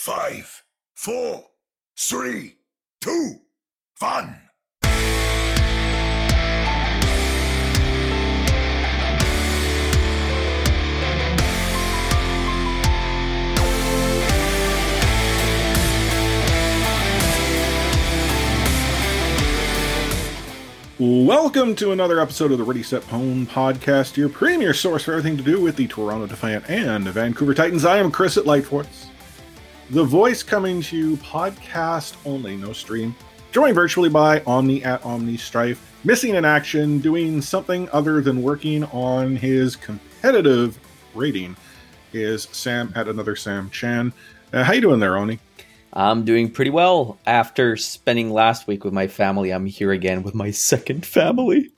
five, four, three, two, one. Welcome to another episode of the Ready Set Pwn podcast, your premier source for everything to do with the Toronto Defiant and the Vancouver Titans. I am Chris at Lightforce, the voice coming to you podcast only, no stream. Joined virtually by Omni at Omni Strife, missing in action, doing something other than working on his competitive rating, is Sam at another Sam Chan. Uh, how you doing there, Oni? I'm doing pretty well. After spending last week with my family, I'm here again with my second family.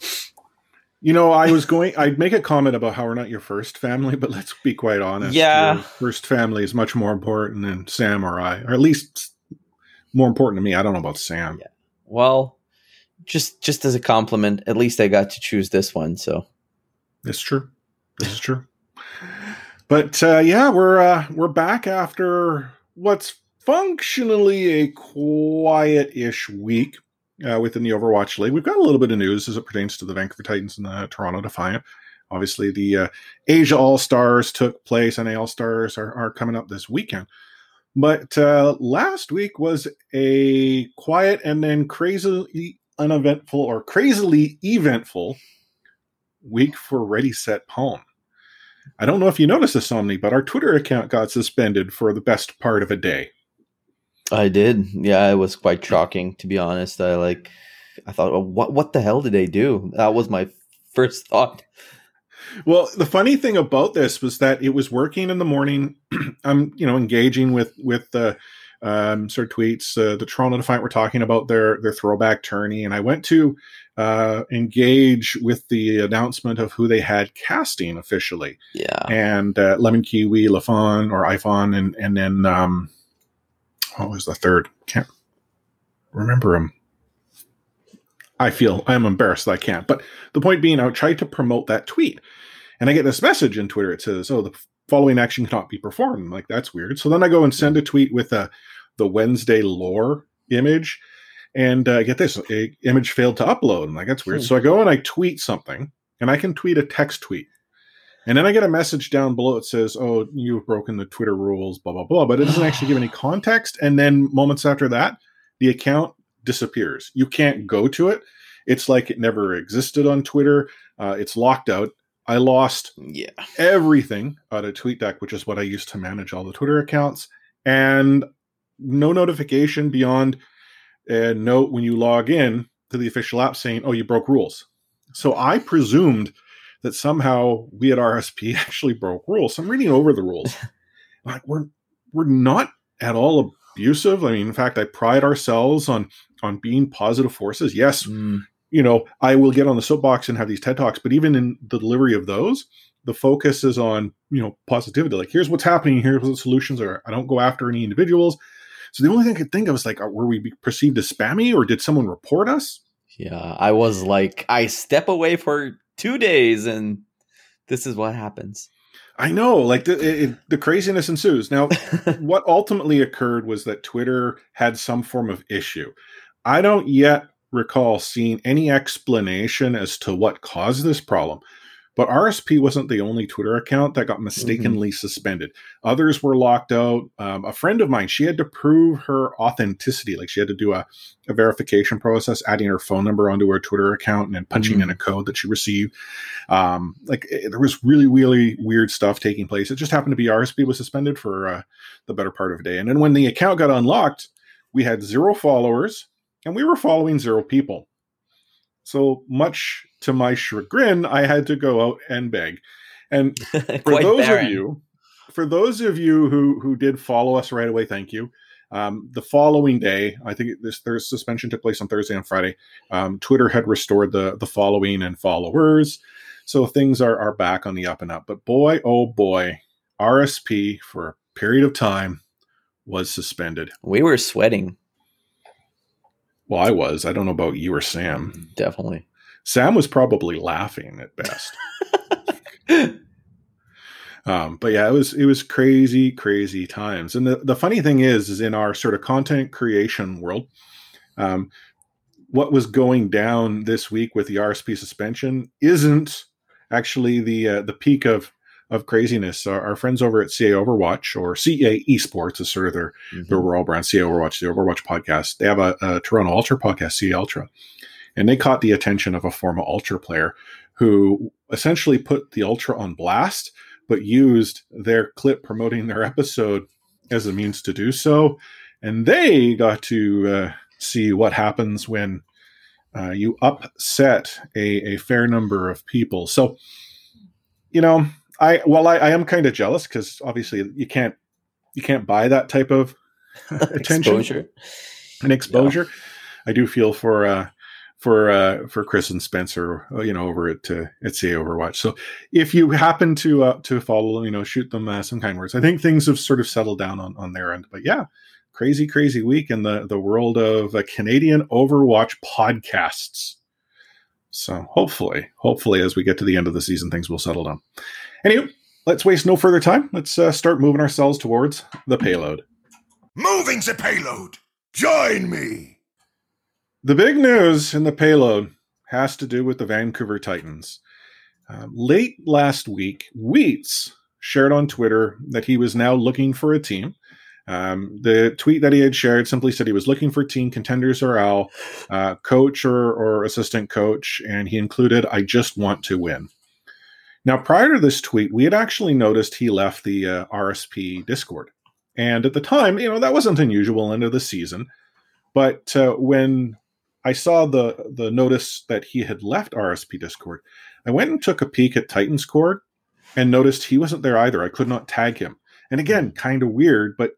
You know, I was going. I'd make a comment about how we're not your first family, but let's be quite honest. Yeah. your first family is much more important than Sam or I, or at least more important to me. I don't know about Sam. Yeah. Well, just just as a compliment, at least I got to choose this one. So It's true. This is true. But uh, yeah, we're uh, we're back after what's functionally a quiet-ish week uh, within the Overwatch League. We've got a little bit of news as it pertains to the Vancouver Titans and the Toronto Defiant. Obviously, the uh, Asia All Stars took place, and All Stars are, are coming up this weekend. But uh, last week was a quiet and then crazily uneventful or crazily eventful week for Ready Set Pwn. I don't know if you noticed this, Omni, but our Twitter account got suspended for the best part of a day. I did. Yeah, it was quite shocking to be honest. I like I thought, well, what what the hell did they do? That was my first thought. Well, the funny thing about this was that it was working in the morning. I'm, you know, engaging with with the um, sort of tweets. Uh, the Toronto Defiant were talking about their their throwback tourney, and I went to uh, engage with the announcement of who they had casting officially, Yeah. and uh, Lemon Kiwi, Lafon or Ifon, and and then um, what was the third? Can't remember him. I feel I'm embarrassed that I can't. But the point being, I tried to promote that tweet, and I get this message in Twitter. It says, "Oh, the following action cannot be performed." I'm like, that's weird. So then I go and send a tweet with a the Wednesday lore image, and uh, get this a image failed to upload. I'm like, that's weird. Hmm. So I go and I tweet something, and I can tweet a text tweet. And then I get a message down below. It says, "Oh, you've broken the Twitter rules." Blah blah blah. But it doesn't actually give any context. And then moments after that, the account disappears. You can't go to it. It's like it never existed on Twitter. Uh, it's locked out. I lost Yeah. everything out of TweetDeck, which is what I use to manage all the Twitter accounts, and no notification beyond a note when you log in to the official app saying, "Oh, you broke rules." So I presumed that somehow we at RSP actually broke rules. So I'm reading over the rules. like we're we're not at all abusive. I mean, in fact, I pride ourselves on on being positive forces. Yes, Mm, you know, I will get on the soapbox and have these TED Talks, but even in the delivery of those, the focus is on, you know, positivity. Like, here's what's happening, here's what the solutions are. I don't go after any individuals. So the only thing I could think of is like, uh, were we perceived as spammy or did someone report us? yeah. I was like, I step away for two days, and this is what happens. I know, like the, it, the craziness ensues. Now, what ultimately occurred was that Twitter had some form of issue. I don't yet recall seeing any explanation as to what caused this problem. But RSP wasn't the only Twitter account that got mistakenly suspended. Others were locked out. Um, a friend of mine, she had to prove her authenticity. Like she had to do a, a verification process, adding her phone number onto her Twitter account and then punching Mhm. in a code that she received. Um, like it, there was really, really weird stuff taking place. It just happened to be RSP was suspended for uh, the better part of a day. And then when the account got unlocked, we had zero followers and we were following zero people. So much to my chagrin, I had to go out and beg. And for those barren. of you, for those of you who who did follow us right away, thank you. Um, the following day, I think this their suspension took place on Thursday and Friday. Um, Twitter had restored the the following and followers, so things are are back on the up and up. But boy, oh boy, RSP for a period of time was suspended. we were sweating. Well, I was. I don't know about you or Sam. Definitely. Sam was probably laughing at best. Um, but yeah, it was it was crazy, crazy times. And the, the funny thing is, is in our sort of content creation world, um, what was going down this week with the RSP suspension isn't actually the uh, the peak of of craziness. Our, our, friends over at CA Overwatch or CA Esports is sort of their mm-hmm. their overall brand. CA Overwatch, the Overwatch podcast. They have a, a Toronto Ultra podcast, CA Ultra, and they caught the attention of a former Ultra player who essentially put the Ultra on blast, but used their clip promoting their episode as a means to do so. And they got to uh, see what happens when uh, you upset a, a fair number of people. So, you know, I well, I, I am kind of jealous because obviously you can't you can't buy that type of attention exposure. and exposure. Yeah. I do feel for uh, for uh, for Chris and Spencer, uh, you know, over at uh, at CA Overwatch. So if you happen to uh, to follow, you know, shoot them uh, some kind words. I think things have sort of settled down on on their end. But yeah, crazy, crazy week in the the world of uh, Canadian Overwatch podcasts. So hopefully, hopefully, as we get to the end of the season, things will settle down. Anyway, let's waste no further time. Let's uh, start moving ourselves towards the payload. Moving the payload. Join me. The big news in the payload has to do with the Vancouver Titans. Uh, late last week, Wheats shared on Twitter that he was now looking for a team. Um, the tweet that he had shared simply said he was looking for team contenders or Al, uh, coach or, or assistant coach, and he included, I just want to win. Now, prior to this tweet, we had actually noticed he left the uh, RSP Discord. And at the time, you know, that wasn't unusual end of the season. But uh, when I saw the the notice that he had left RSP Discord, I went and took a peek at Titan's Cord and noticed he wasn't there either. I could not tag him. And again, kind of weird, but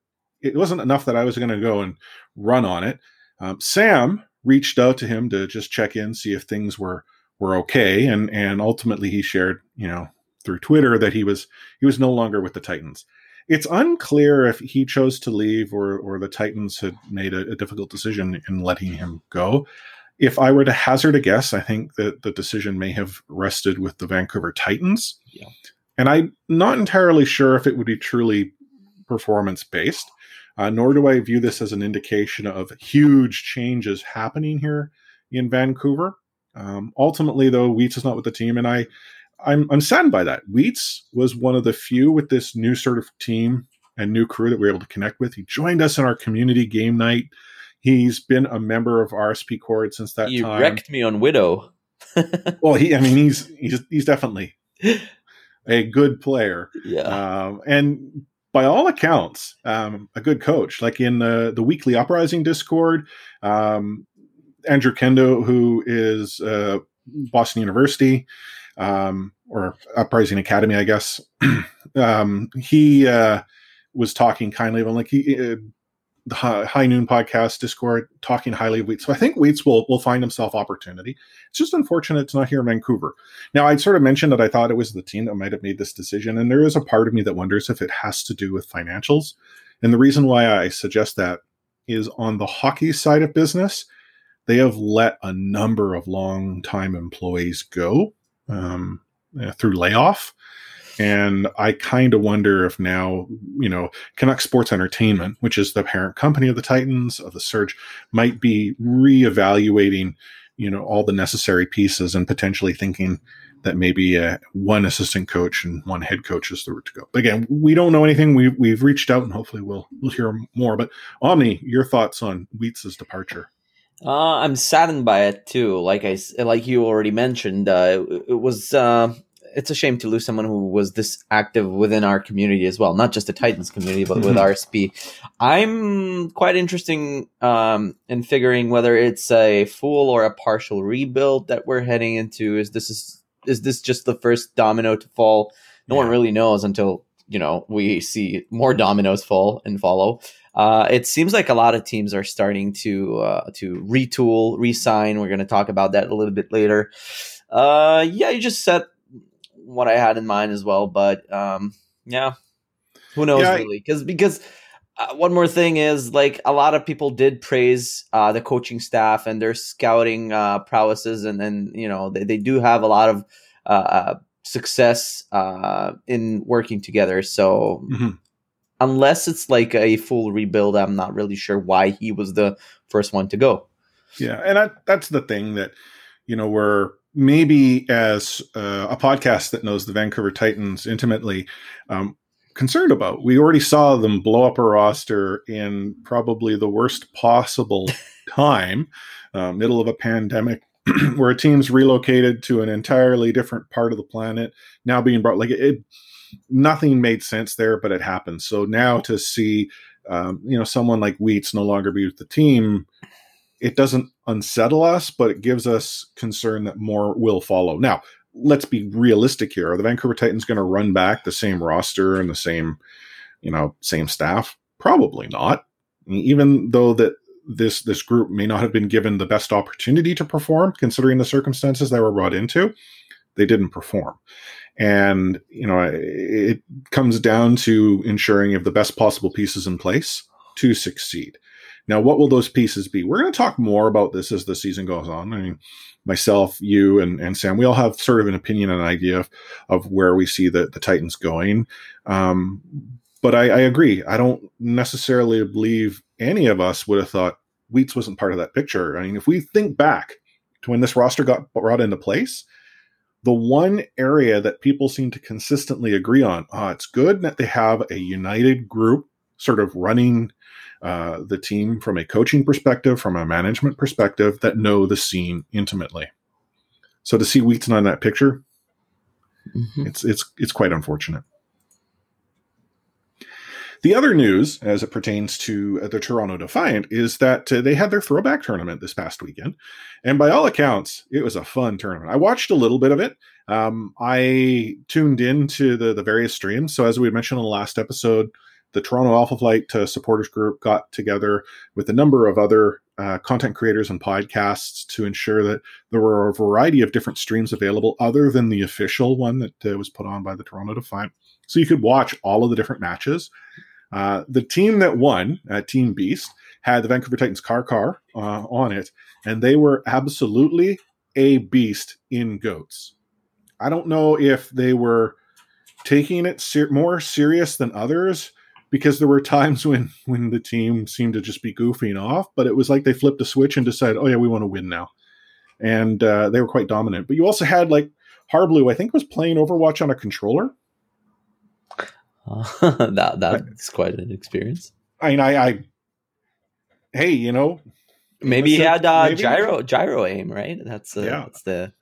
it wasn't enough that I was going to go and run on it. Um, Sam reached out to him to just check in, see if things were were okay, and and ultimately he shared, you know, through Twitter that he was he was no longer with the Titans. It's unclear if he chose to leave or or the Titans had made a, a difficult decision in letting him go. If I were to hazard a guess, I think that the decision may have rested with the Vancouver Titans. Yeah. And I'm not entirely sure if it would be truly performance based. Uh, nor do I view this as an indication of huge changes happening here in Vancouver. Um, ultimately, though, Wheats is not with the team, and I, I'm, I'm saddened by that. Wheats was one of the few with this new sort of team and new crew that we are able to connect with. He joined us in our community game night. He's been a member of RSP Cord since that you time. You wrecked me on Widow. well, he, I mean, he's he's he's definitely a good player. Yeah. Um, and by all accounts, um, a good coach. Like in the, the weekly uprising Discord, um, Andrew Kendo, who is uh, Boston University um, or Uprising Academy, I guess, um, he uh, was talking kindly him. Like he, uh, the High Noon podcast Discord talking highly of Wheats. So I think Wheats will will find himself opportunity. It's just unfortunate it's not here in Vancouver. Now I sort of mentioned that I thought it was the team that might have made this decision, and there is a part of me that wonders if it has to do with financials. And the reason why I suggest that is on the hockey side of business, they have let a number of long time employees go um, through layoff. And I kind of wonder if now, you know, Canuck Sports Entertainment, which is the parent company of the Titans, of the Surge, might be reevaluating, you know, all the necessary pieces and potentially thinking that maybe uh, one assistant coach and one head coach is the route to go. Again, we don't know anything. We've, we've reached out and hopefully we'll, we'll hear more. But Omni, your thoughts on Wheats' departure? Uh, I'm saddened by it too. Like I, like you already mentioned, uh, it, it was uh, it's a shame to lose someone who was this active within our community as well, not just the Titans community, but with RSP. I'm quite interesting um, in figuring whether it's a full or a partial rebuild that we're heading into. Is this is is this just the first domino to fall? No yeah. one really knows until you know we see more dominoes fall and follow. Uh, it seems like a lot of teams are starting to uh, to retool, resign. We're going to talk about that a little bit later. Uh, yeah, you just said what I had in mind as well. But um, yeah, who knows yeah, really? Because because uh, one more thing is like a lot of people did praise uh, the coaching staff and their scouting uh, prowesses, and then you know they, they do have a lot of uh, uh, success uh, in working together. So Mhm. unless it's like a full rebuild, I'm not really sure why he was the first one to go. Yeah, and I, that's the thing that you know we're maybe as uh, a podcast that knows the Vancouver Titans intimately um, concerned about. We already saw them blow up a roster in probably the worst possible time, uh, middle of a pandemic. where a team's relocated to an entirely different part of the planet now being brought like it nothing made sense there but it happened so now to see um, you know someone like Wheats no longer be with the team it doesn't unsettle us, but it gives us concern that more will follow. Now, let's be realistic here. Are the Vancouver Titans going to run back the same roster and the same, you know, same staff? Probably not. Even though that this this group may not have been given the best opportunity to perform, considering the circumstances they were brought into, they didn't perform. And you know, it comes down to ensuring you have the best possible pieces in place to succeed. Now, what will those pieces be? We're going to talk more about this as the season goes on. I mean, myself, you, and, and Sam, we all have sort of an opinion and idea of, of where we see the, the Titans going. Um, but I, I agree. I don't necessarily believe any of us would have thought Wheats wasn't part of that picture. I mean, if we think back to when this roster got brought into place, the one area that people seem to consistently agree on, oh, it's good that they have a united group sort of running uh, the team from a coaching perspective, from a management perspective, that know the scene intimately. So to see Wheaton on that picture, Mhm. it's it's it's quite unfortunate. The other news, as it pertains to uh, the Toronto Defiant, is that uh, they had their throwback tournament this past weekend, and by all accounts, it was a fun tournament. I watched a little bit of it. Um, I tuned into the the various streams. So as we mentioned in the last episode, the Toronto Alpha Flight uh, supporters group got together with a number of other uh, content creators and podcasts to ensure that there were a variety of different streams available other than the official one that uh, was put on by the Toronto Defiant. So you could watch all of the different matches. Uh, the team that won, uh, Team Beast, had the Vancouver Titans car car uh, on it, and they were absolutely a beast in goats. I don't know if they were taking it ser- more serious than others because there were times when when the team seemed to just be goofing off, but it was like they flipped a switch and decided, oh yeah, we want to win now, and uh, they were quite dominant. But you also had like Harblue, I think, was playing Overwatch on a controller. Uh, that that's quite an experience. I mean, I, I hey, you know, Maybe he had uh, maybe- gyro gyro aim, right? That's uh, Yeah. that's the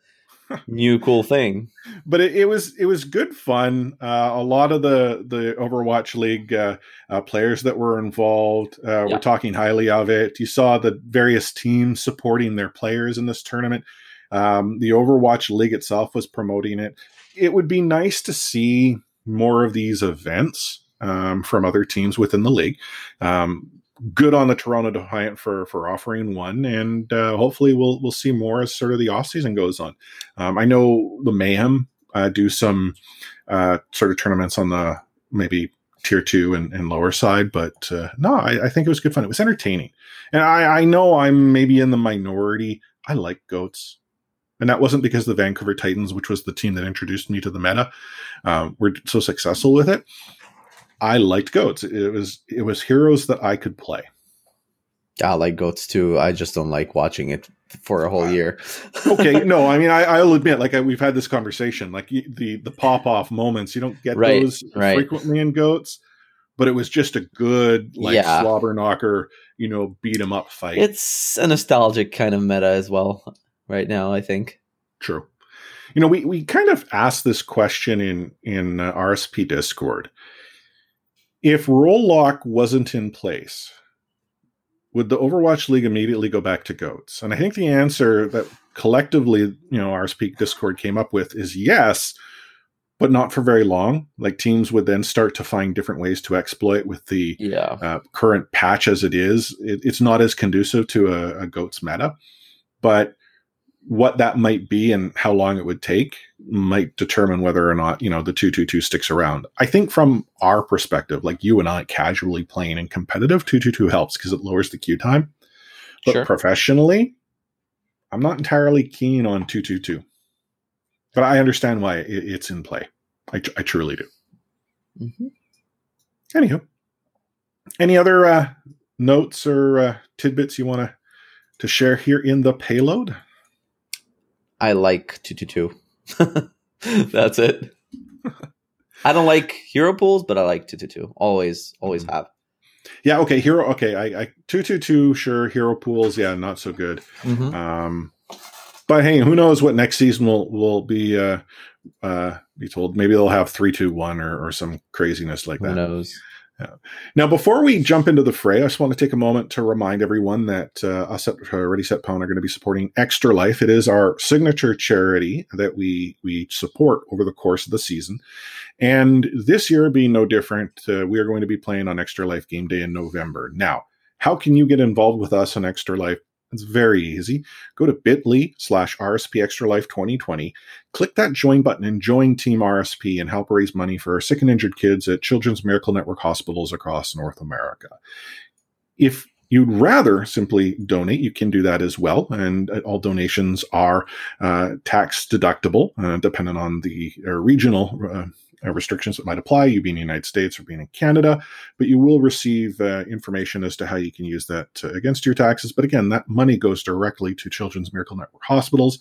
new cool thing. but it, it was it was good fun. Uh, a lot of the the Overwatch League uh, uh, players that were involved uh, Yeah. were talking highly of it. You saw the various teams supporting their players in this tournament. Um, the Overwatch League itself was promoting it. It would be nice to see more of these events um, from other teams within the league. Um, good on the Toronto Defiant for for offering one, and uh, hopefully we'll we'll see more as sort of the off season goes on. Um, I know the Mayhem uh, do some uh, sort of tournaments on the maybe tier two and, and lower side, but uh, no, I, I think it was good fun. It was entertaining, and I, I know I'm maybe in the minority. I like goats. And that wasn't because the Vancouver Titans, which was the team that introduced me to the meta, um, were so successful with it. I liked goats. It was it was heroes that I could play. I like goats too. I just don't like watching it for a whole year. okay no i mean I, i'll admit like I, we've had this conversation like the the pop-off moments you don't get Right, those right. frequently in goats but it was just a good like Yeah. slobber knocker you know beat 'em up fight It's a nostalgic kind of meta as well right now. I think. true you know we we kind of asked this question in in uh, rsp discord if role lock wasn't in place would the overwatch league immediately go back to goats and i think the answer that collectively you know rsp discord came up with is yes but not for very long like teams would then start to find different ways to exploit with the Yeah. uh, current patch as it is, it, it's not as conducive to a, a goats meta. But what that might be and how long it would take might determine whether or not you know the two two two sticks around. I think from our perspective, like you and I casually playing in competitive, two two two helps because it lowers the queue time. But Sure. professionally, I'm not entirely keen on two two two. but I understand why it, it's in play. I, tr- I truly do. Mhm. Anywho, any other uh, notes or uh, tidbits you want to to share here in the payload? I like two two two. That's it. I don't like hero pools, but I like two two two. Always, always Mhm. have. Yeah, okay, hero. Okay, I, I two two two. Sure, hero pools. Yeah, not so good. Mhm. Um, but hey, who knows what next season will will be uh, uh, be told? Maybe they'll have three two one or or some craziness like Who that. Who knows? Now, before we jump into the fray, I just want to take a moment to remind everyone that uh, us at uh, Ready Set Pwn are going to be supporting Extra Life. It is our signature charity that we we support over the course of the season, and this year being no different, uh, we are going to be playing on Extra Life Game Day in November. Now, how can you get involved with us on Extra Life? It's very easy. Go to bit.ly slash RSP Extra Life 2020. Click that join button and join Team RSP and help raise money for sick and injured kids at Children's Miracle Network hospitals across North America. If you'd rather simply donate, you can do that as well. And uh, all donations are uh, tax deductible, uh, depending on the uh, regional uh, restrictions that might apply, you being in the United States or being in Canada. But you will receive uh, information as to how you can use that uh, against your taxes. But again, that money goes directly to Children's Miracle Network hospitals.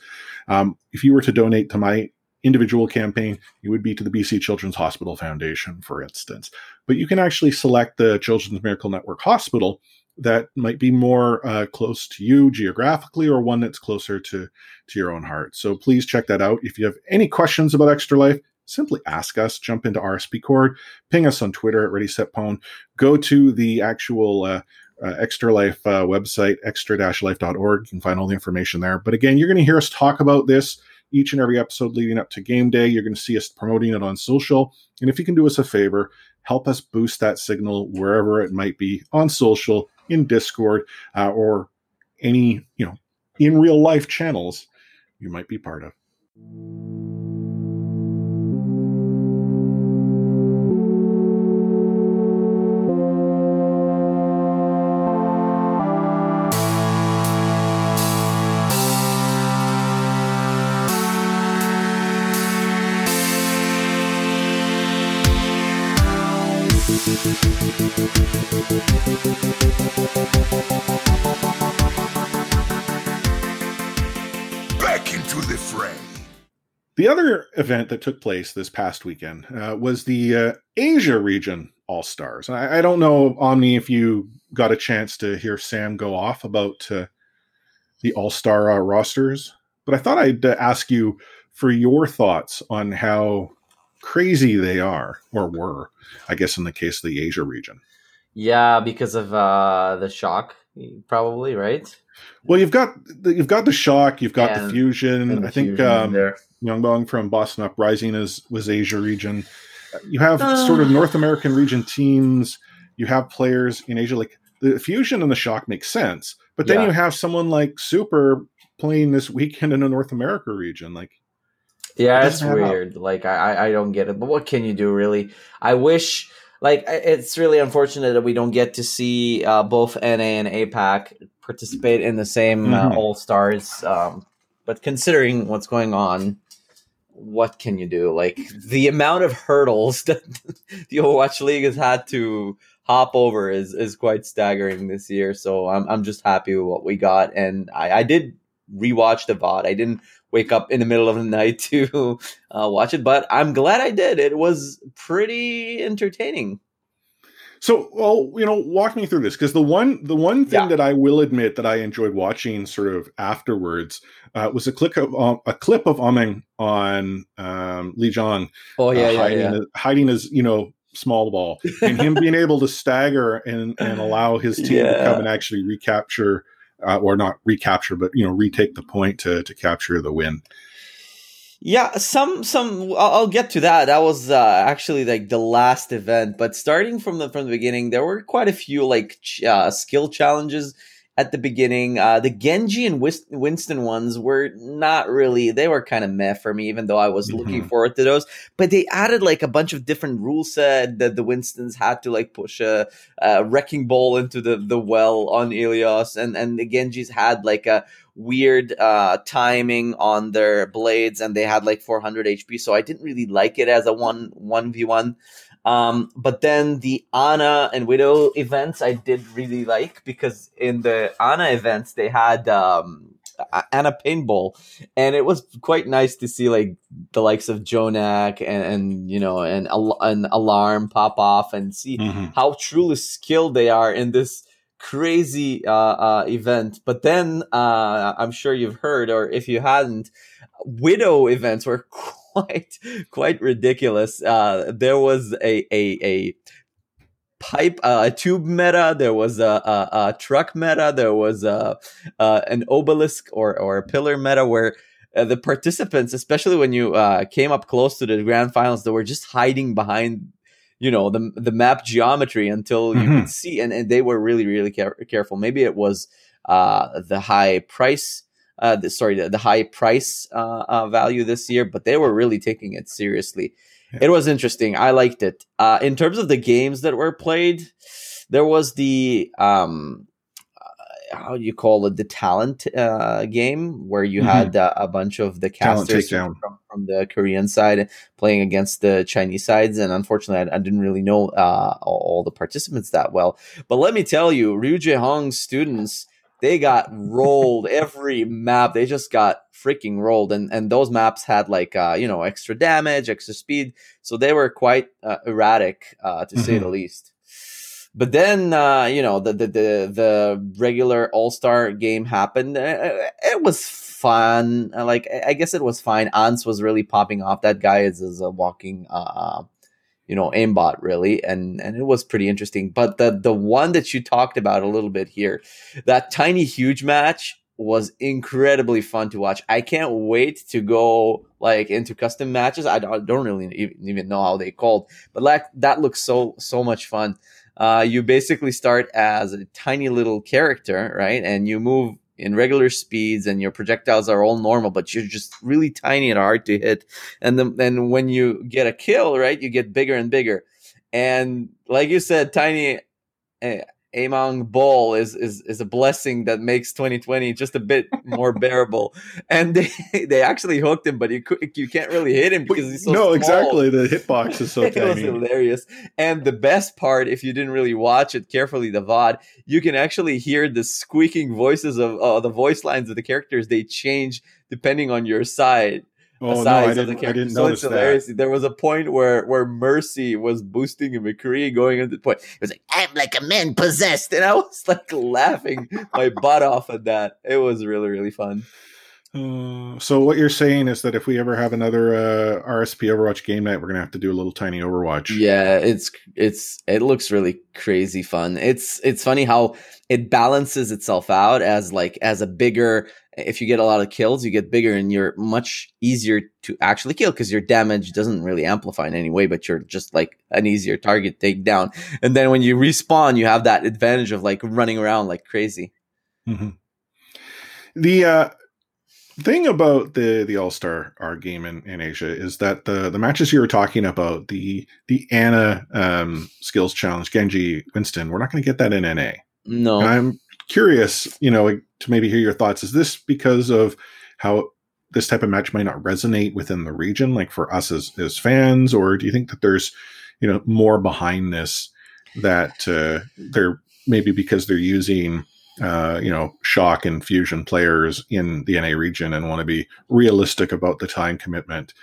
Um, if you were to donate to my individual campaign, it would be to the BC Children's Hospital Foundation, for instance. But you can actually select the Children's Miracle Network hospital that might be more uh, close to you geographically or one that's closer to, to your own heart. So please check that out. If you have any questions about Extra Life, simply ask us, jump into RSP Cord, ping us on Twitter at Ready Set Pwn, go to the actual uh, uh, Extra Life uh, website, extra-life.org. You can find all the information there. But again, you're going to hear us talk about this each and every episode leading up to game day. You're going to see us promoting it on social. And if you can do us a favor, help us boost that signal wherever it might be on social, in Discord, uh, or any, you know, in real life channels you might be part of. Event that took place this past weekend uh, was the uh, Asia region All Stars. I, I don't know, Omni, if you got a chance to hear Sam go off about uh, the All Star uh, rosters, but I thought I'd uh, ask you for your thoughts on how crazy they are, or were, I guess, in the case of the Asia region. Yeah, because of uh, the shock, probably right. Well, you've got the, you've got the shock, you've got the fusion. The I think fusion um, there. Youngbong from Boston Uprising is was Asia region. You have sort of North American region teams. You have players in Asia. Like the fusion and the shock makes sense, but then Yeah. you have someone like Super playing this weekend in a North America region. Like Yeah, it's doesn't up. weird. Like I, I- I don't get it. But what can you do, really? I wish. Like it's really unfortunate that we don't get to see uh, both NA and APAC participate in the same uh, Mhm. All Stars. Um, but considering what's going on, what can you do? Like the amount of hurdles that the Overwatch League has had to hop over is is quite staggering this year. So I'm I'm just happy with what we got, and I, I did rewatch the VOD. I didn't wake up in the middle of the night to uh, watch it, but I'm glad I did. It was pretty entertaining. So, well, you know, walk me through this because the one the one thing Yeah. that I will admit that I enjoyed watching sort of afterwards uh, was a clip of um, a clip of Omeng on um, Lee Jong Oh uh, yeah, yeah, hiding, yeah. His, hiding his you know small ball and him being able to stagger and and allow his team to come and actually recapture uh, or not recapture but you know retake the point to to capture the win Yeah, some some I'll, get to that. That was uh, actually like the last event, but starting from the from the beginning, there were quite a few like ch- uh, skill challenges at the beginning. Uh, the Genji and Winston ones were not really, they were kind of meh for me, even though I was mm-hmm. looking forward to those. But they added like a bunch of different rule set that the Winstons had to like push a, a wrecking ball into the, the well on Ilios. And, and the Genjis had like a weird uh, timing on their blades and they had like 400 HP. So I didn't really like it as a one, 1v1. Um, but then the Ana and Widow events I did really like because in the Ana events they had um, Ana paintball, and it was quite nice to see like the likes of JJoNak and, and you know and an alarm pop off and see mm-hmm. how truly skilled they are in this crazy uh, uh, event. But then uh, I'm sure you've heard, or if you hadn't, Widow events were quite quite ridiculous. Uh, there was a a, a pipe uh, a tube meta there was a, a, a truck meta there was a, uh, an obelisk or, or a pillar meta where uh, the participants especially when you uh, came up close to the grand finals they were just hiding behind you know the the map geometry until you mm-hmm. could see and, and they were really really care- careful maybe it was uh, the high price uh, the, sorry, the, the, high price uh, uh, value this year, but they were really taking it seriously. Yeah. It was interesting. I liked it. Uh, in terms of the games that were played, there was the um, uh, how do you call it the talent uh, game where you mm-hmm. had uh, a bunch of the casters from, from, the Korean side playing against the Chinese sides, and unfortunately, I, I didn't really know uh, all, all, the participants that well. But let me tell you, Ryu Hong's students they got rolled every map. They just got freaking rolled, and and those maps had like uh, you know extra damage, extra speed, so they were quite uh, erratic uh, to mm-hmm. say the least. But then uh, you know the the the, the regular All Star game happened. It was fun. Like I guess it was fine. Ans was really popping off. That guy is, is a walking uh, you know aimbot really and and it was pretty interesting. But the the one that you talked about a little bit here that tiny huge match was incredibly fun to watch. I can't wait to go like into custom matches. I don't, don't really even know how they called but like that looks so so much fun. Uh, you basically start as a tiny little character right? And you move in regular speeds and your projectiles are all normal, but you're just really tiny and hard to hit. And then, then when you get a kill, right, you get bigger and bigger. And like you said, tiny, eh, Among Ball is, is is a blessing that makes 2020 just a bit more bearable. And they they actually hooked him, but you could, you can't really hit him because he's so no small. exactly. The hitbox is so it tiny. was hilarious. And the best part, if you didn't really watch it carefully, the VOD, you can actually hear the squeaking voices of uh, the voice lines of the characters. They change depending on your side oh, no, of the character. so it's hilarious. That. There was a point where where Mercy was boosting McCree going into the point. It was like, I'm like a man possessed. And I was like laughing my butt off at that. It was really, really fun. Uh, so what you're saying is that if we ever have another uh, RSP Overwatch game night, we're gonna have to do a little tiny Overwatch. Yeah, it's it's it looks really crazy fun. It's it's funny how it balances itself out as like as a bigger if you get a lot of kills, you get bigger and you're much easier to actually kill because your damage doesn't really amplify in any way, but you're just like an easier target take down. And then when you respawn, you have that advantage of like running around like crazy. Mm-hmm. The uh, thing about the the All Star R game in, in Asia is that the the matches you were talking about, the the Ana um, skills challenge, Genji Winston, we're not going to get that in NA. No, and I'm curious, you know, to maybe hear your thoughts. Is this because of how this type of match might not resonate within the region, like for us as as fans, or do you think that there's, you know, more behind this that uh, they're maybe because they're using uh, you know, shock and fusion players in the NA region and want to be realistic about the time commitment,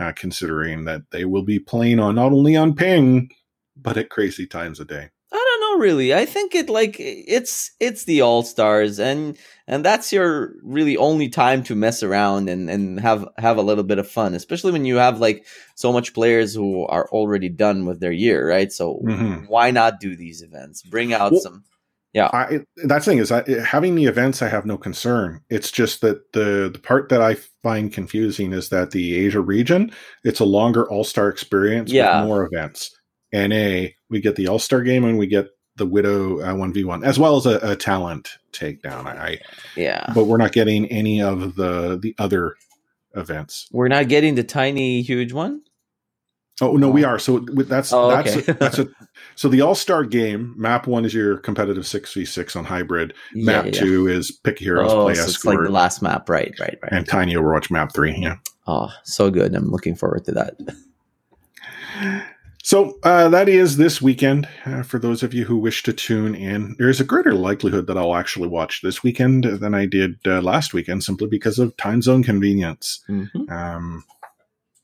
uh, considering that they will be playing on not only on ping, but at crazy times a day really. I think it like it's it's the All Stars, and and that's your really only time to mess around and and have have a little bit of fun, especially when you have like so much players who are already done with their year, right? So mm-hmm. why not do these events? Bring out well, some. Yeah, I, that's the thing is I, having the events. I have no concern. It's just that the the part that I find confusing is that the Asia region, it's a longer All Star experience yeah. with more events. NA, we get the All Star game and we get the Widow uh, one v one, as well as a, a talent takedown. I, Yeah. but we're not getting any of the the other events. We're not getting the tiny, huge one. Oh no, we are. So that's Oh, that's okay. a, that's a so the All Star game map one is your competitive six v six on hybrid. Map Yeah, yeah. two is pick heroes, Oh, play so it's like the last map, right? Right? Right? and tiny Overwatch map three. Yeah. Oh, so good! I'm looking forward to that. So uh, that is this weekend. Uh, for those of you who wish to tune in, there's a greater likelihood that I'll actually watch this weekend than I did uh, last weekend, simply because of time zone convenience. Mhm. Um,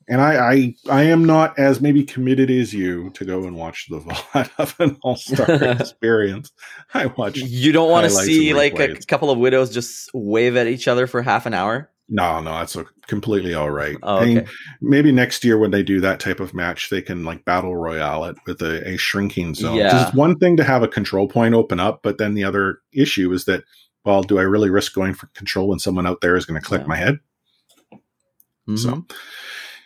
and I, I, I am not as maybe committed as you to go and watch the VOD of an All Star experience. I watch. You don't want to see like a couple of widows just wave at each other for half an hour. No, no, that's a, completely all right. Oh, I mean, okay. maybe next year when they do that type of match, they can like battle royale it with a, a shrinking zone. Yeah. It's one thing to have a control point open up, but then the other issue is that, well, do I really risk going for control when someone out there is going to click Yeah. my head? Mhm. So,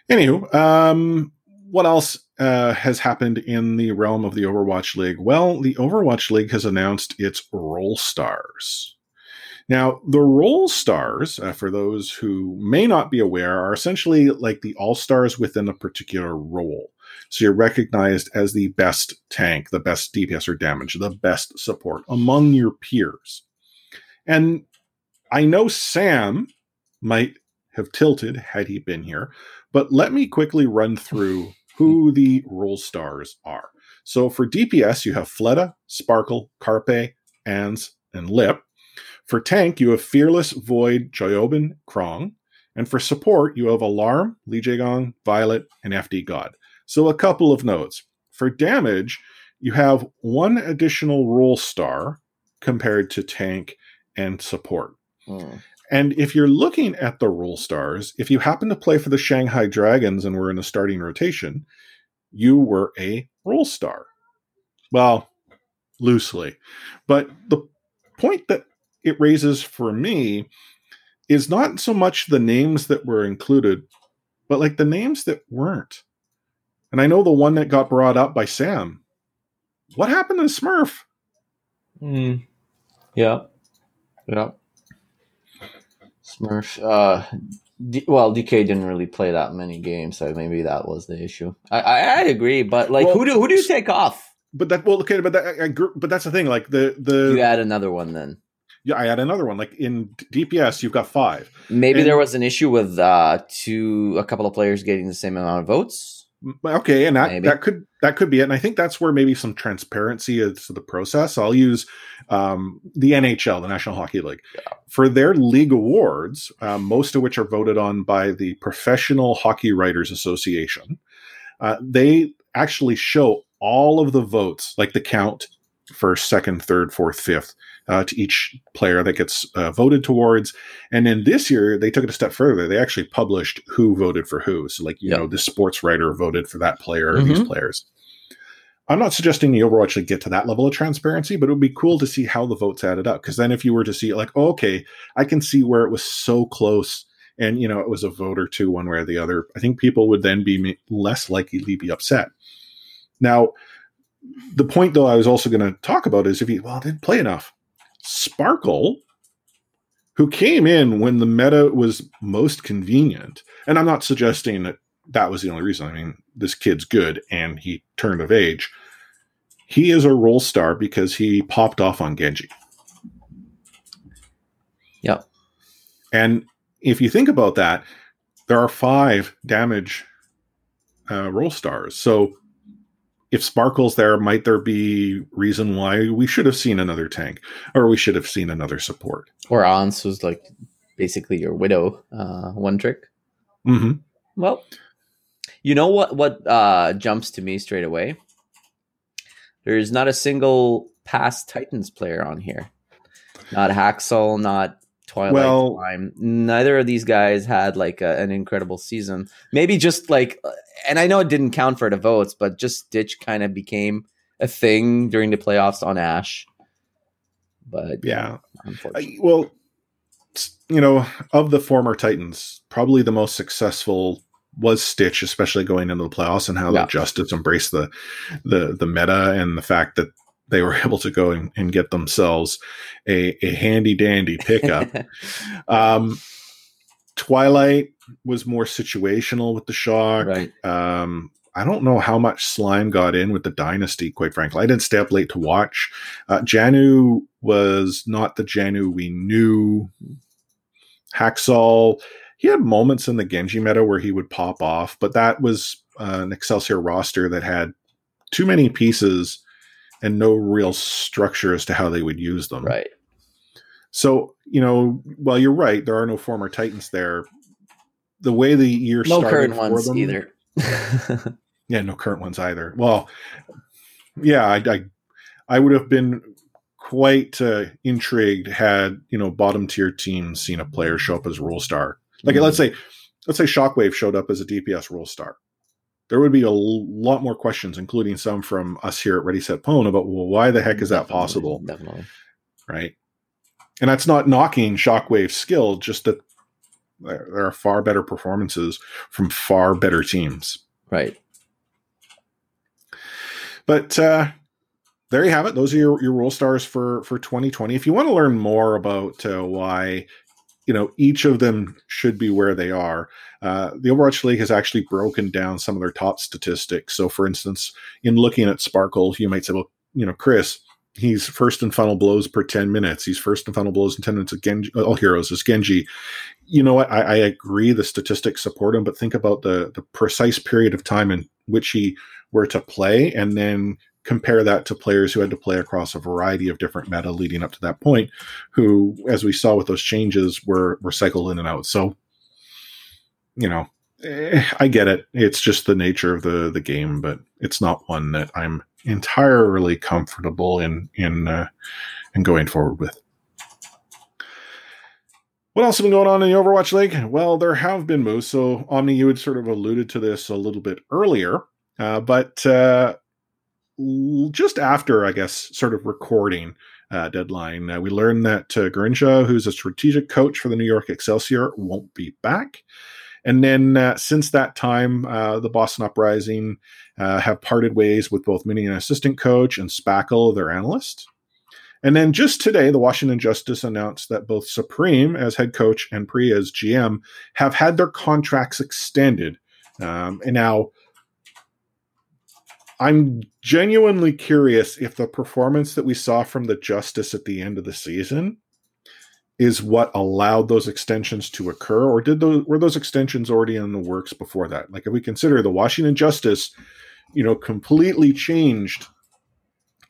anywho, um, what else uh, has happened in the realm of the Overwatch League? Well, the Overwatch League has announced its Role Stars. Now, the Role Stars, uh, for those who may not be aware, are essentially like the All Stars within a particular role. So you're recognized as the best tank, the best DPS or damage, the best support among your peers. And I know Sam might have tilted had he been here, but let me quickly run through who the role stars are. So for DPS, you have Fleta, Sparkle, Carpe, Ans, and Lip. For tank, you have Fearless, Void, Choihyobin, Krong. And for support, you have Alarm, Lee Jaegon, Violet, and FD God. So a couple of notes. For damage, you have one additional role star compared to tank and support. Mm. And if you're looking at the role stars, if you happen to play for the Shanghai Dragons and were in a starting rotation, you were a role star. Well, loosely. But the point that it raises for me is not so much the names that were included, but like the names that weren't. And I know the one that got brought up by Sam. What happened to Smurf? Mm. Yeah. Yeah. Smurf. Uh, D- well, DK didn't really play that many games, so maybe that was the issue. I I, I agree, but like, Well, who do who do you take off? But that well, okay, but that, I, agree- but that's the thing. Like the the You add another one then. Yeah, I had another one. Like in DPS, you've got five. Maybe And- there was an issue with uh two a couple of players getting the same amount of votes. Okay, and that, Maybe. that could that could be it. And I think that's where maybe some transparency is to the process. I'll use um, the NHL, the National Hockey League, for their league awards, um, most of which are voted on by the Professional Hockey Writers Association. Uh, they actually show all of the votes, like the count first, second, third, fourth, fifth, uh, to each player that gets uh, voted towards. And then this year, they took it a step further. They actually published who voted for who. So, like, you Yep. know, this sports writer voted for that player, or these players. I'm not suggesting the Overwatch should get to that level of transparency, but it would be cool to see how the votes added up. Because then, if you were to see, like, oh, okay, I can see where it was so close, and you know, it was a vote or two, one way or the other. I think people would then be less likely to be upset. Now, the point, though, I was also going to talk about is if you well didn't play enough. Sparkle, who came in when the meta was most convenient, and I'm not suggesting that that was the only reason. I mean, this kid's good and he turned of age. He is a role star because he popped off on Genji. Yep. And if you think about that, there are five damage uh, role stars. So if Sparkle's there, might there be reason why we should have seen another tank or we should have seen another support? Or Ans was like basically your widow uh one trick. hmm Well, you know what what uh jumps to me straight away? There's not a single past Titans player on here. Not Haksal, not Twilight Well- Time. Neither of these guys had like a, an incredible season. Maybe just like and I know it didn't count for the votes, but just Stitch kind of became a thing during the playoffs on Ash. But Yeah. unfortunately. I- well, you know, of the former Titans, probably the most successful was Stitch, especially going into the playoffs and how Yeah. they just embraced the the the meta and the fact that they were able to go and, and get themselves a, a handy dandy pickup. um, Twilight was more situational with the shock. right. Um, I don't know how much slime got in with the dynasty, quite frankly. I didn't stay up late to watch. Uh, JJANU was not the JJANU we knew. Haksal, he had moments in the Genji meta where he would pop off, but that was uh, an Excelsior roster that had too many pieces and no real structure as to how they would use them. Right. So, you know, while you're right, there are no former Titans there. The way the year No started current for ones them- either. Yeah, no current ones either. Well, yeah, I, I, I would have been quite uh, intrigued had you know bottom tier teams seen a player show up as rule star. Like Mhm. let's say, let's say Shockwave showed up as a DPS rule star. There would be a lot more questions, including some from us here at Ready Set Pwn, about well, why the heck is that Definitely, possible? Definitely. right? And that's not knocking Shockwave's skill, just that there, there are far better performances from far better teams. Right. But uh, there you have it. Those are your, your role stars for for 2020. If you want to learn more about uh, why you know each of them should be where they are, uh, the Overwatch League has actually broken down some of their top statistics. So, for instance, in looking at Sparkle, you might say, well, you know, Chris. He's first in final blows per 10 minutes. He's first in final blows in 10 minutes. Genji, all heroes is Genji. You know what? I, I agree the statistics support him, but think about the, the precise period of time in which he were to play and then compare that to players who had to play across a variety of different meta leading up to that point who as we saw with those changes were were cycled in and out so you know eh, i get it it's just the nature of the the game but it's not one that i'm entirely comfortable in in uh, in going forward with what else has been going on in the Overwatch League? Well, there have been moves. So, Omni, you had sort of alluded to this a little bit earlier. Uh, but uh, just after, I guess, sort of recording uh, deadline, uh, we learned that uh, Garincha, who's a strategic coach for the New York Excelsior, won't be back. And then uh, since that time, uh, the Boston Uprising uh, have parted ways with both Mini and assistant coach and Spackle, their analyst. And then just today, the Washington Justice announced that both Supreme as head coach and Pri as GM have had their contracts extended. Um, and now I'm genuinely curious if the performance that we saw from the Justice at the end of the season is what allowed those extensions to occur, or did those were those extensions already in the works before that? Like if we consider the Washington Justice, you know, completely changed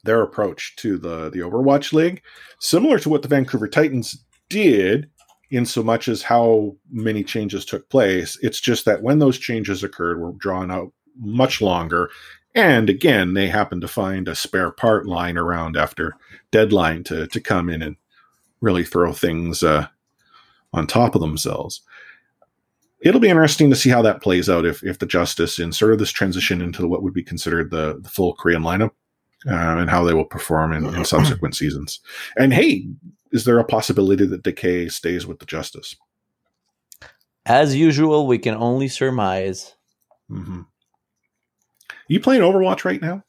their approach to the the Overwatch League, similar to what the Vancouver Titans did in so much as how many changes took place. It's just that when those changes occurred, were drawn out much longer. And again, they happened to find a spare part lying around after deadline to to come in and really throw things uh, on top of themselves. It'll be interesting to see how that plays out if if the Justice in sort of this transition into what would be considered the, the full Korean lineup uh, and how they will perform in, in subsequent seasons. And hey, is there a possibility that Decay stays with the Justice? As usual, we can only surmise. hmm You playing Overwatch right now?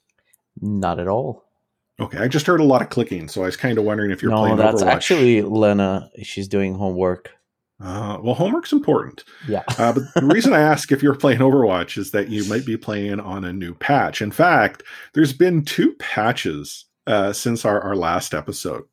Not at all. Okay, I just heard a lot of clicking, so I was kind of wondering if you're playing. no, that's actually Lena. She's doing homework. Uh, well, homework's important. Yeah. Uh, but the reason I ask if you're playing Overwatch is that you might be playing on a new patch. In fact, there's been two patches uh, since our, our last episode.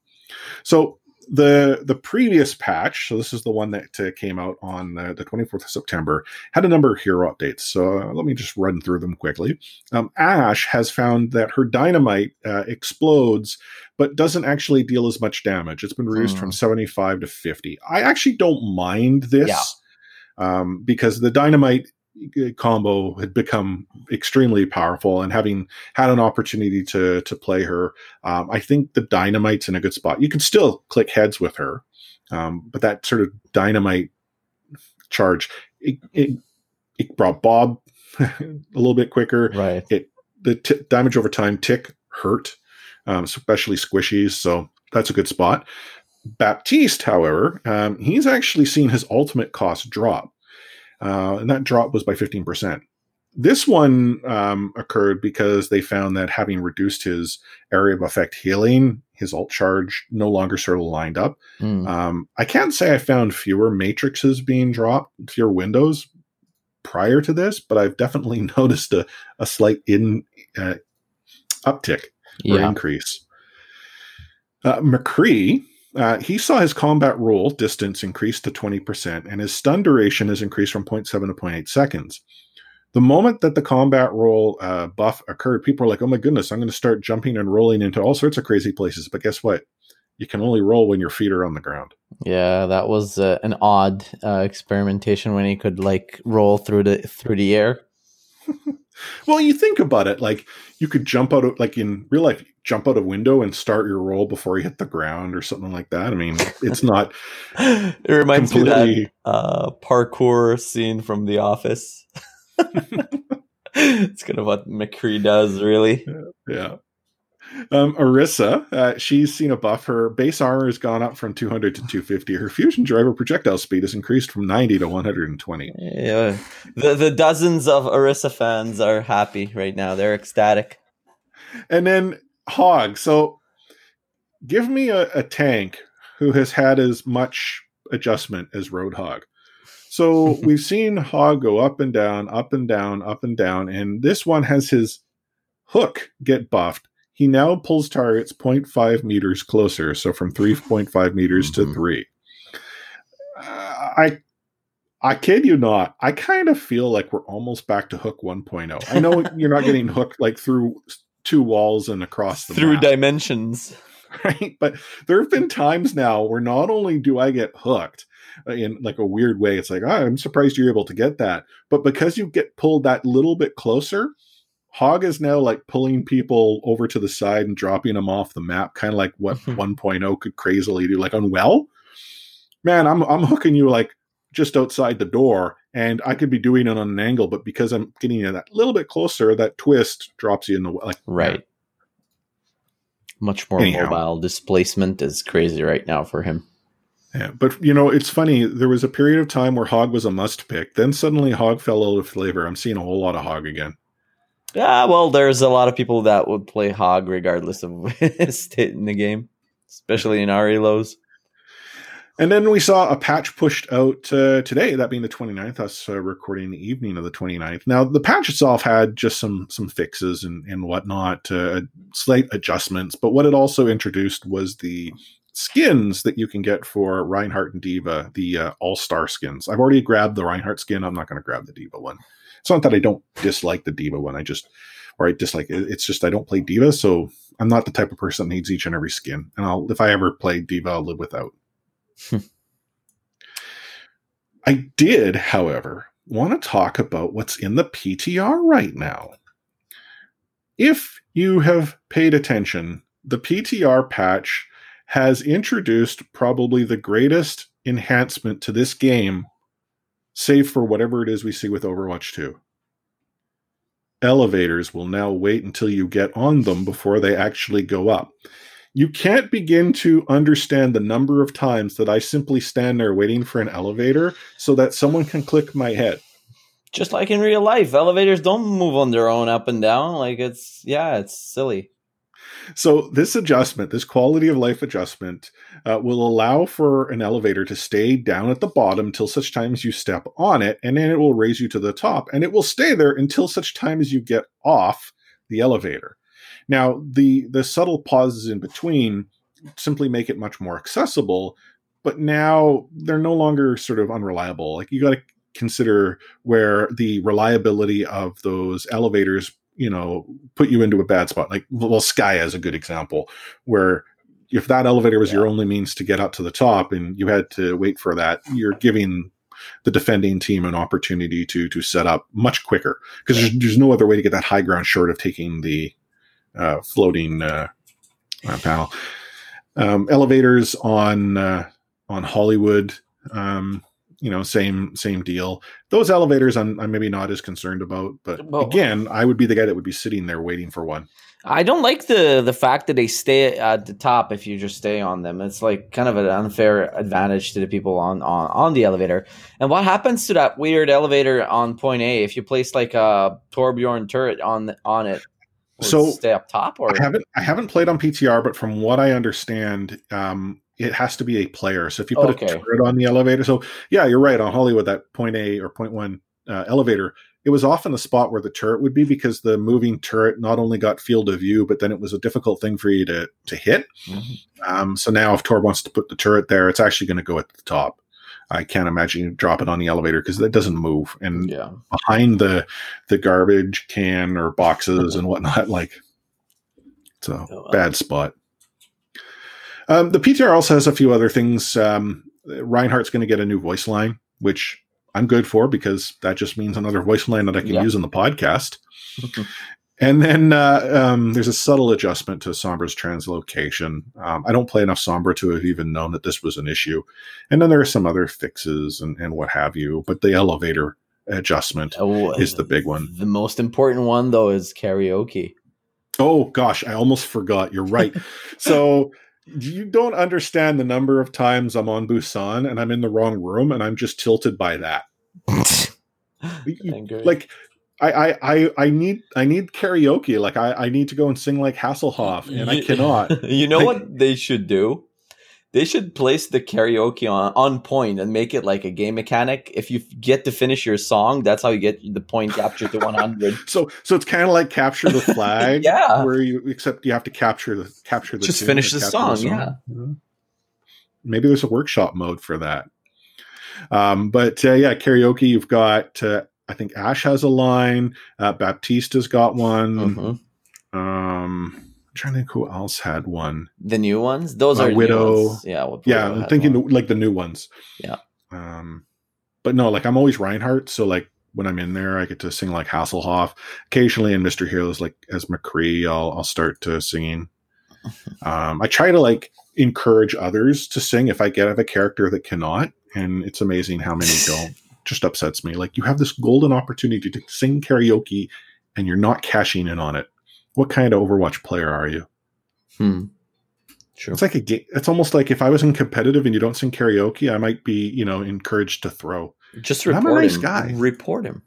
So the the previous patch, so this is the one that uh, came out on uh, the 24th of September, had a number of hero updates. So uh, let me just run through them quickly. Um, Ashe has found that her dynamite uh, explodes, but doesn't actually deal as much damage. It's been reduced Hmm. from 75 to 50. I actually don't mind this Yeah. um, because the dynamite combo had become extremely powerful and having had an opportunity to to play her um, i think the dynamite's in a good spot you can still click heads with her um, but that sort of dynamite charge it, it, it brought bob a little bit quicker Right. it the t- damage over time tick hurt, um, especially squishies. So that's a good spot. Baptiste, however, um, he's actually seen his ultimate cost drop, uh, and that drop was by fifteen percent. this one um, occurred because they found that having reduced his area of effect healing, his ult charge no longer sort of lined up. Mm. Um, I can't say I found fewer matrices being dropped, fewer windows prior to this, but I've definitely noticed a, a slight in uh, uptick or yeah. increase. Uh, McCree, uh, he saw his combat roll distance increase to 20%, and his stun duration has increased from 0.7 to 0.8 seconds. The moment that the combat roll uh, buff occurred, people were like, oh my goodness, I'm going to start jumping and rolling into all sorts of crazy places. But guess what? You can only roll when your feet are on the ground. Yeah, that was uh, an odd uh, experimentation when he could like roll through the through the air. Well, you think about it, like you could jump out of, like in real life, jump out a window and start your roll before you hit the ground or something like that. I mean, it's not it reminds me of that uh, parkour scene from The Office. it's kind of what McCree does, really. Yeah. Um, Orisa, uh, she's seen a buff. Her base armor has gone up from 200 to 250. Her fusion driver projectile speed has increased from 90 to 120. Yeah, the the dozens of Orisa fans are happy right now. They're ecstatic. And then Hog. So give me a, a tank who has had as much adjustment as Roadhog. So we've seen Hog go up and down, up and down, up and down, and this one has his hook get buffed. He now pulls targets 0.5 meters closer, so from 3.5 meters to Mhm. 3. Uh, I I kid you not. I kind of feel like we're almost back to hook 1.0. I know you're not getting hooked like through two walls and across the Through map dimensions. right? But there have been times now where not only do I get hooked uh, in like a weird way, it's like, oh, I'm surprised you're able to get that. But because you get pulled that little bit closer, Hog is now like pulling people over to the side and dropping them off the map, kind of like what 1.0 could crazily do. Like on Well, man, I'm I'm hooking you like just outside the door, and I could be doing it on an angle, but because I'm getting you that little bit closer, that twist drops you in the like Right. Much more Anyhow. mobile displacement is crazy right now for him. Yeah, but you know, it's funny. There was a period of time where Hog was a must pick. Then suddenly Hog fell out of flavor. I'm seeing a whole lot of Hog again. Yeah, well, there's a lot of people that would play Hog regardless of state in the game, especially in our elos. And then we saw a patch pushed out uh, today, that being the 29th, us uh, recording the evening of the 29th. Now, the patch itself had just some some fixes and, and whatnot, uh, slight adjustments, but what it also introduced was the skins that you can get for Reinhardt and D.Va, the uh, All Star skins. I've already grabbed the Reinhardt skin. I'm not going to grab the D.Va one. It's not that I don't dislike the D.Va one. I just, or I dislike it. It's just I don't play D.Va, so I'm not the type of person that needs each and every skin. And I'll, if I ever play D.Va, I'll live without. Hmm. I did, however, want to talk about what's in the PTR right now. If you have paid attention, the PTR patch has introduced probably the greatest enhancement to this game, save for whatever it is we see with Overwatch 2. Elevators will now wait until you get on them before they actually go up. You can't begin to understand the number of times that I simply stand there waiting for an elevator so that someone can click my head. Just like in real life, elevators don't move on their own up and down. Like it's yeah, it's silly. So this adjustment, this quality of life adjustment, uh, will allow for an elevator to stay down at the bottom until such time as you step on it, and then it will raise you to the top, and it will stay there until such time as you get off the elevator. Now, the the subtle pauses in between simply make it much more accessible, but now they're no longer sort of unreliable. Like you got to consider where the reliability of those elevators, you know, put you into a bad spot. Like well, Skya is a good example where if that elevator was your only means to get up to the top and you had to wait for that, you're giving the defending team an opportunity to to set up much quicker because there's, there's no other way to get that high ground short of taking the uh, floating uh, uh, panel. Um, elevators on uh, on Hollywood, um, you know, same same deal. Those elevators, I'm, I'm maybe not as concerned about, but Well- again, I would be the guy that would be sitting there waiting for one. I don't like the the fact that they stay at the top if you just stay on them. It's like kind of an unfair advantage to the people on on, on the elevator. And what happens to that weird elevator on point A if you place like a Torbjorn turret on on it? So, stay up top or I haven't I haven't played on PTR, but from what I understand, um, it has to be a player. So if you put Okay. a turret on the elevator, so yeah, you're right on Hollywood. That point A or point one uh, elevator, it was often the spot where the turret would be because the moving turret not only got field of view, but then it was a difficult thing for you to to hit. Mhm. Um, so now if Tor wants to put the turret there, it's actually going to go at the top. I can't imagine you drop it on the elevator because that doesn't move. And yeah. behind the the garbage can or boxes and whatnot. Like, it's a Oh, bad spot. Um, the PTR also has a few other things. Um, Reinhardt's going to get a new voice line, which I'm good for because that just means another voice line that I can Yeah. use in the podcast. and then uh, um, there's a subtle adjustment to Sombra's translocation. Um, I don't play enough Sombra to have even known that this was an issue. And then there are some other fixes and, and what have you. But the elevator adjustment Oh, is the big one. The most important one though is karaoke. Oh gosh, I almost forgot. You're right. so you don't understand the number of times I'm on Busan and I'm in the wrong room and I'm just tilted by that. You- Like I, I, I, I need I need karaoke. Like I, I need to go and sing like Hasselhoff and I cannot. You know Like- what they should do? They should place the karaoke on on point and make it like a game mechanic. If you get to finish your song, that's how you get the point captured to 100. So so it's kind of like capture the flag. Yeah. Where you except you have to capture the capture the Just finish the capture song, yeah. Mhm. Maybe there's a workshop mode for that. Um, but uh, yeah, karaoke. You've got uh, I think Ashe has a line. Uh, Baptiste's got one. Mhm. Um, trying to think who else had one. The new ones, those Uh, are Widow. Yeah, well, Yeah, I'm thinking one. like the new ones. Yeah. Um, but no, like I'm always Reinhardt, so like when I'm in there, I get to sing like Hasselhoff. Occasionally in Mystery Heroes, like as McCree, I'll I'll start to singing. Um, I try to like encourage others to sing if I get have a character that cannot, and it's amazing how many don't. Just upsets me. Like you have this golden opportunity to sing karaoke, and you're not cashing in on it. What kind of Overwatch player are you? Hmm. True. It's like a game. It's almost like if I was in competitive and you don't sing karaoke, I might be, you know, encouraged to throw. Just I'm a nice him. guy. Report him.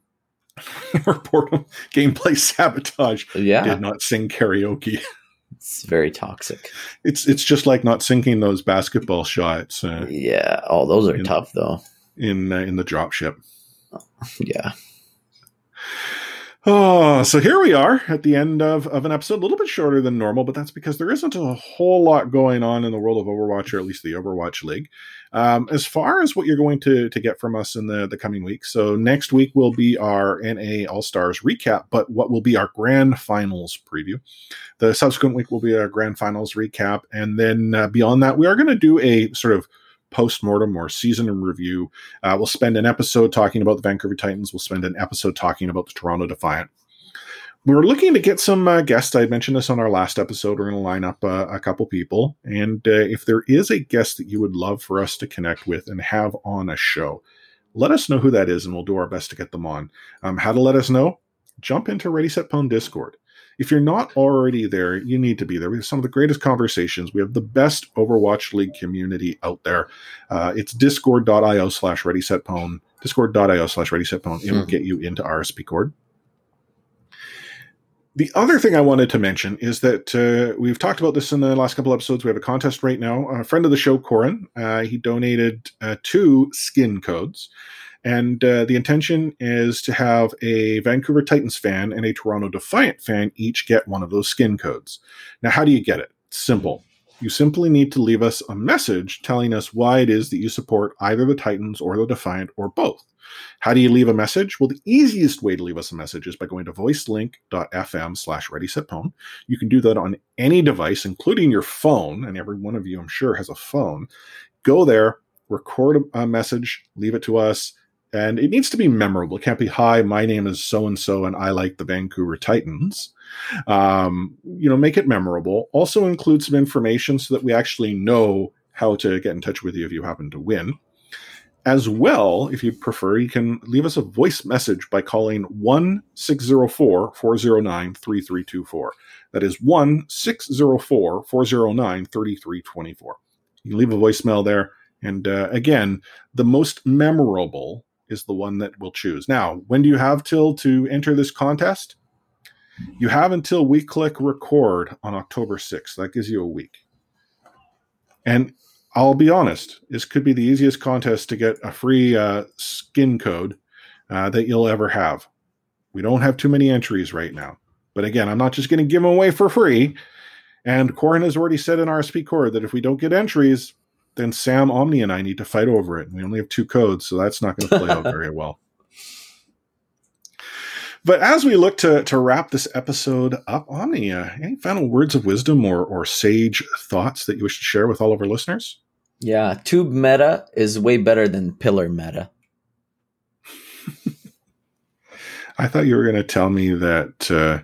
Report him. Gameplay sabotage. Yeah, Did not sing karaoke. it's very toxic. It's it's just like not sinking those basketball shots uh, Yeah. Oh, those are know. tough though. in uh, in the drop ship. Yeah. Oh, so here we are at the end of, of an episode, a little bit shorter than normal, but that's because there isn't a whole lot going on in the world of Overwatch, or at least the Overwatch League. Um, as far as what you're going to, to get from us in the, the coming weeks, so next week will be our NA All Stars recap, but what will be our grand finals preview. The subsequent week will be our grand finals recap. And then uh, beyond that, we are going to do a sort of post mortem or season in review uh, we'll spend an episode talking about the Vancouver Titans. We'll spend an episode talking about the Toronto Defiant. We're looking to get some uh, guests. I mentioned this on our last episode. We're going to line up uh, a couple people. And uh, if there is a guest that you would love for us to connect with and have on a show, let us know who that is and we'll do our best to get them on. Um, how to let us know? Jump into Ready Set Pwn Discord. If you're not already there, you need to be there. We have some of the greatest conversations. We have the best Overwatch League community out there. Uh, it's discord.io slash ready set pwn, discord.io slash ready set pwn. It will Mhm. get you into RSP cord. The other thing I wanted to mention is that uh, we've talked about this in the last couple episodes. We have a contest right now. A friend of the show, Corin, uh, he donated uh, two skin codes. And uh, the intention is to have a Vancouver Titans fan and a Toronto Defiant fan each get one of those skin codes. Now, how do you get it? Simple. You simply need to leave us a message telling us why it is that you support either the Titans or the Defiant or both. How do you leave a message? Well, the easiest way to leave us a message is by going to voicelink.fm slash readysetpwn. You can do that on any device, including your phone, and every one of you, I'm sure, has a phone. Go there, record a message, leave it to us, and it needs to be memorable. It can't be, hi, my name is so and so, and I like the Vancouver Titans. Um, you know, make it memorable. Also include some information so that we actually know how to get in touch with you if you happen to win. as well, if you prefer, you can leave us a voice message by calling 1 604 409 3324. That is 1 604 409 3324. You can leave a voicemail there. And uh, again, the most memorable is the one that we'll choose. Now, when do you have till to enter this contest? You have until we click record on October 6th. That gives you a week. And I'll be honest, this could be the easiest contest to get a free uh, skin code uh, that you'll ever have. We don't have too many entries right now. But again, I'm not just going to give them away for free. And Corin has already said in RSP Core that if we don't get entries, then Sam, Omni, and I need to fight over it. And We only have two codes, so that's not going to play out very well. But as we look to, to wrap this episode up, Omni, uh, any final words of wisdom or, or sage thoughts that you wish to share with all of our listeners? Yeah, tube meta is way better than pillar meta. I thought you were going to tell me that uh,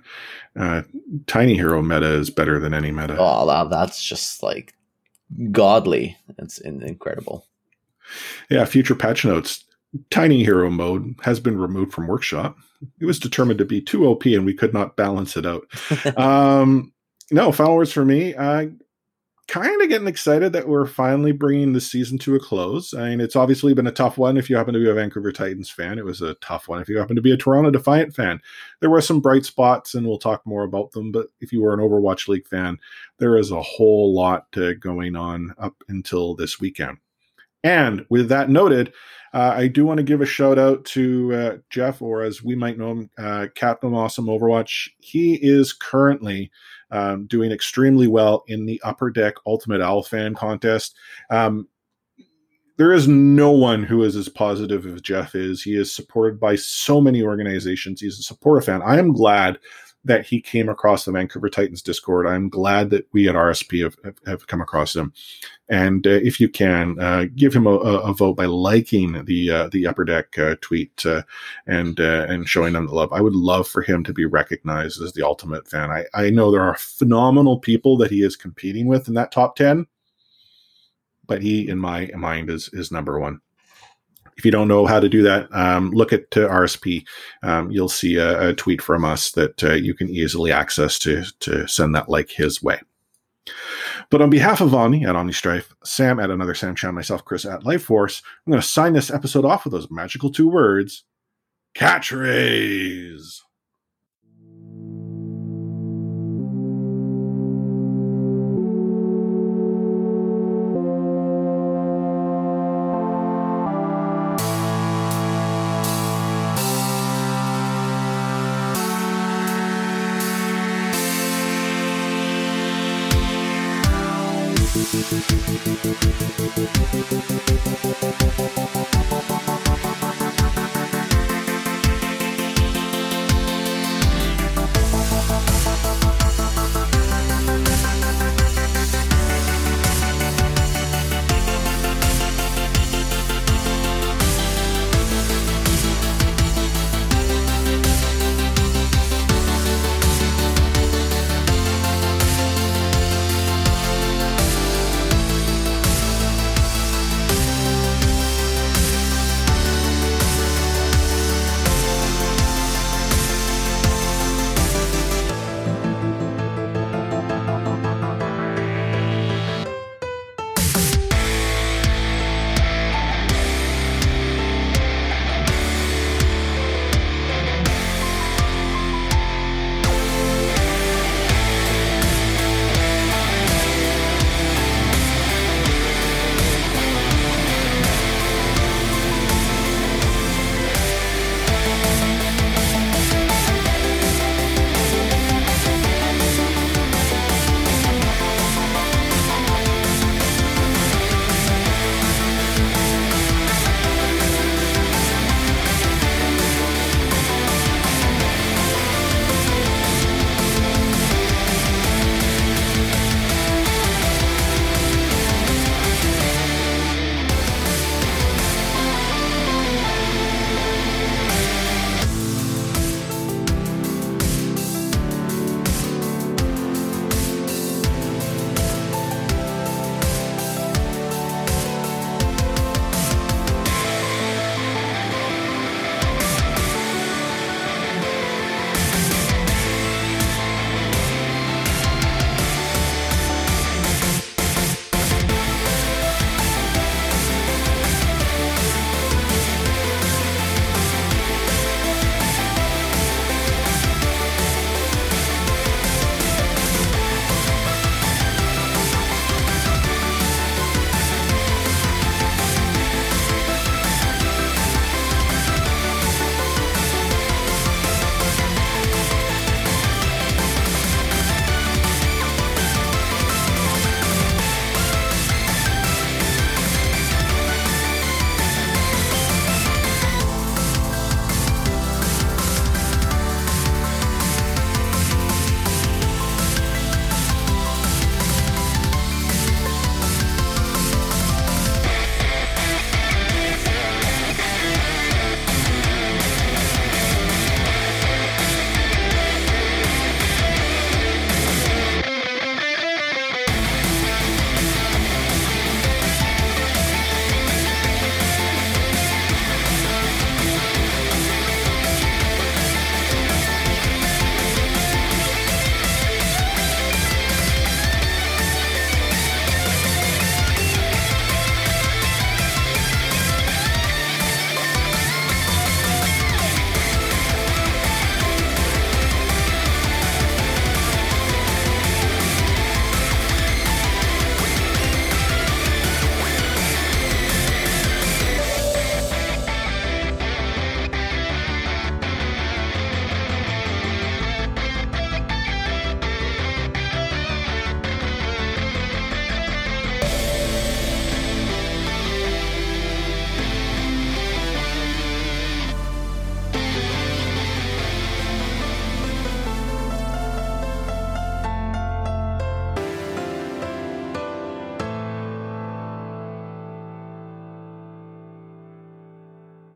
uh, Tiny Hero meta is better than any meta. Oh, that's just like godly. It's incredible. Yeah, future patch notes. Tiny Hero mode has been removed from Workshop. It was determined to be too OP and we could not balance it out. um, no, final words for me. Uh, kind of getting excited that we're finally bringing the season to a close. I mean, it's obviously been a tough one if you happen to be a Vancouver Titans fan. It was a tough one if you happen to be a Toronto Defiant fan. There were some bright spots, and we'll talk more about them. But if you were an Overwatch League fan, there is a whole lot going on up until this weekend. And with that noted, uh, I do want to give a shout out to uh, Jeff, or as we might know him, uh, Captain Awesome Overwatch. He is currently um, doing extremely well in the Upper Deck Ultimate Owl Fan contest. Um, there is no one who is as positive as Jeff is. He is supported by so many organizations. He's a supporter fan. I am glad that he came across the Vancouver Titans Discord. I'm glad that we at RSP have, have, have come across him. And uh, if you can, uh, give him a, a, vote by liking the uh, the Upper Deck uh, tweet uh, and uh, and showing him the love. I would love for him to be recognized as the ultimate fan. I, I know there are phenomenal people that he is competing with in that top ten, but he, in my mind, is is number one if you don't know how to do that, um, look at uh, RSP. Um, you'll see a, a, tweet from us that uh, you can easily access to to send that like his way. But on behalf of Omni at Omni Strife, Sam at Another Sam Chan, myself, Chris at Life Force, I'm going to sign this episode off with those magical two words catch catchphrase.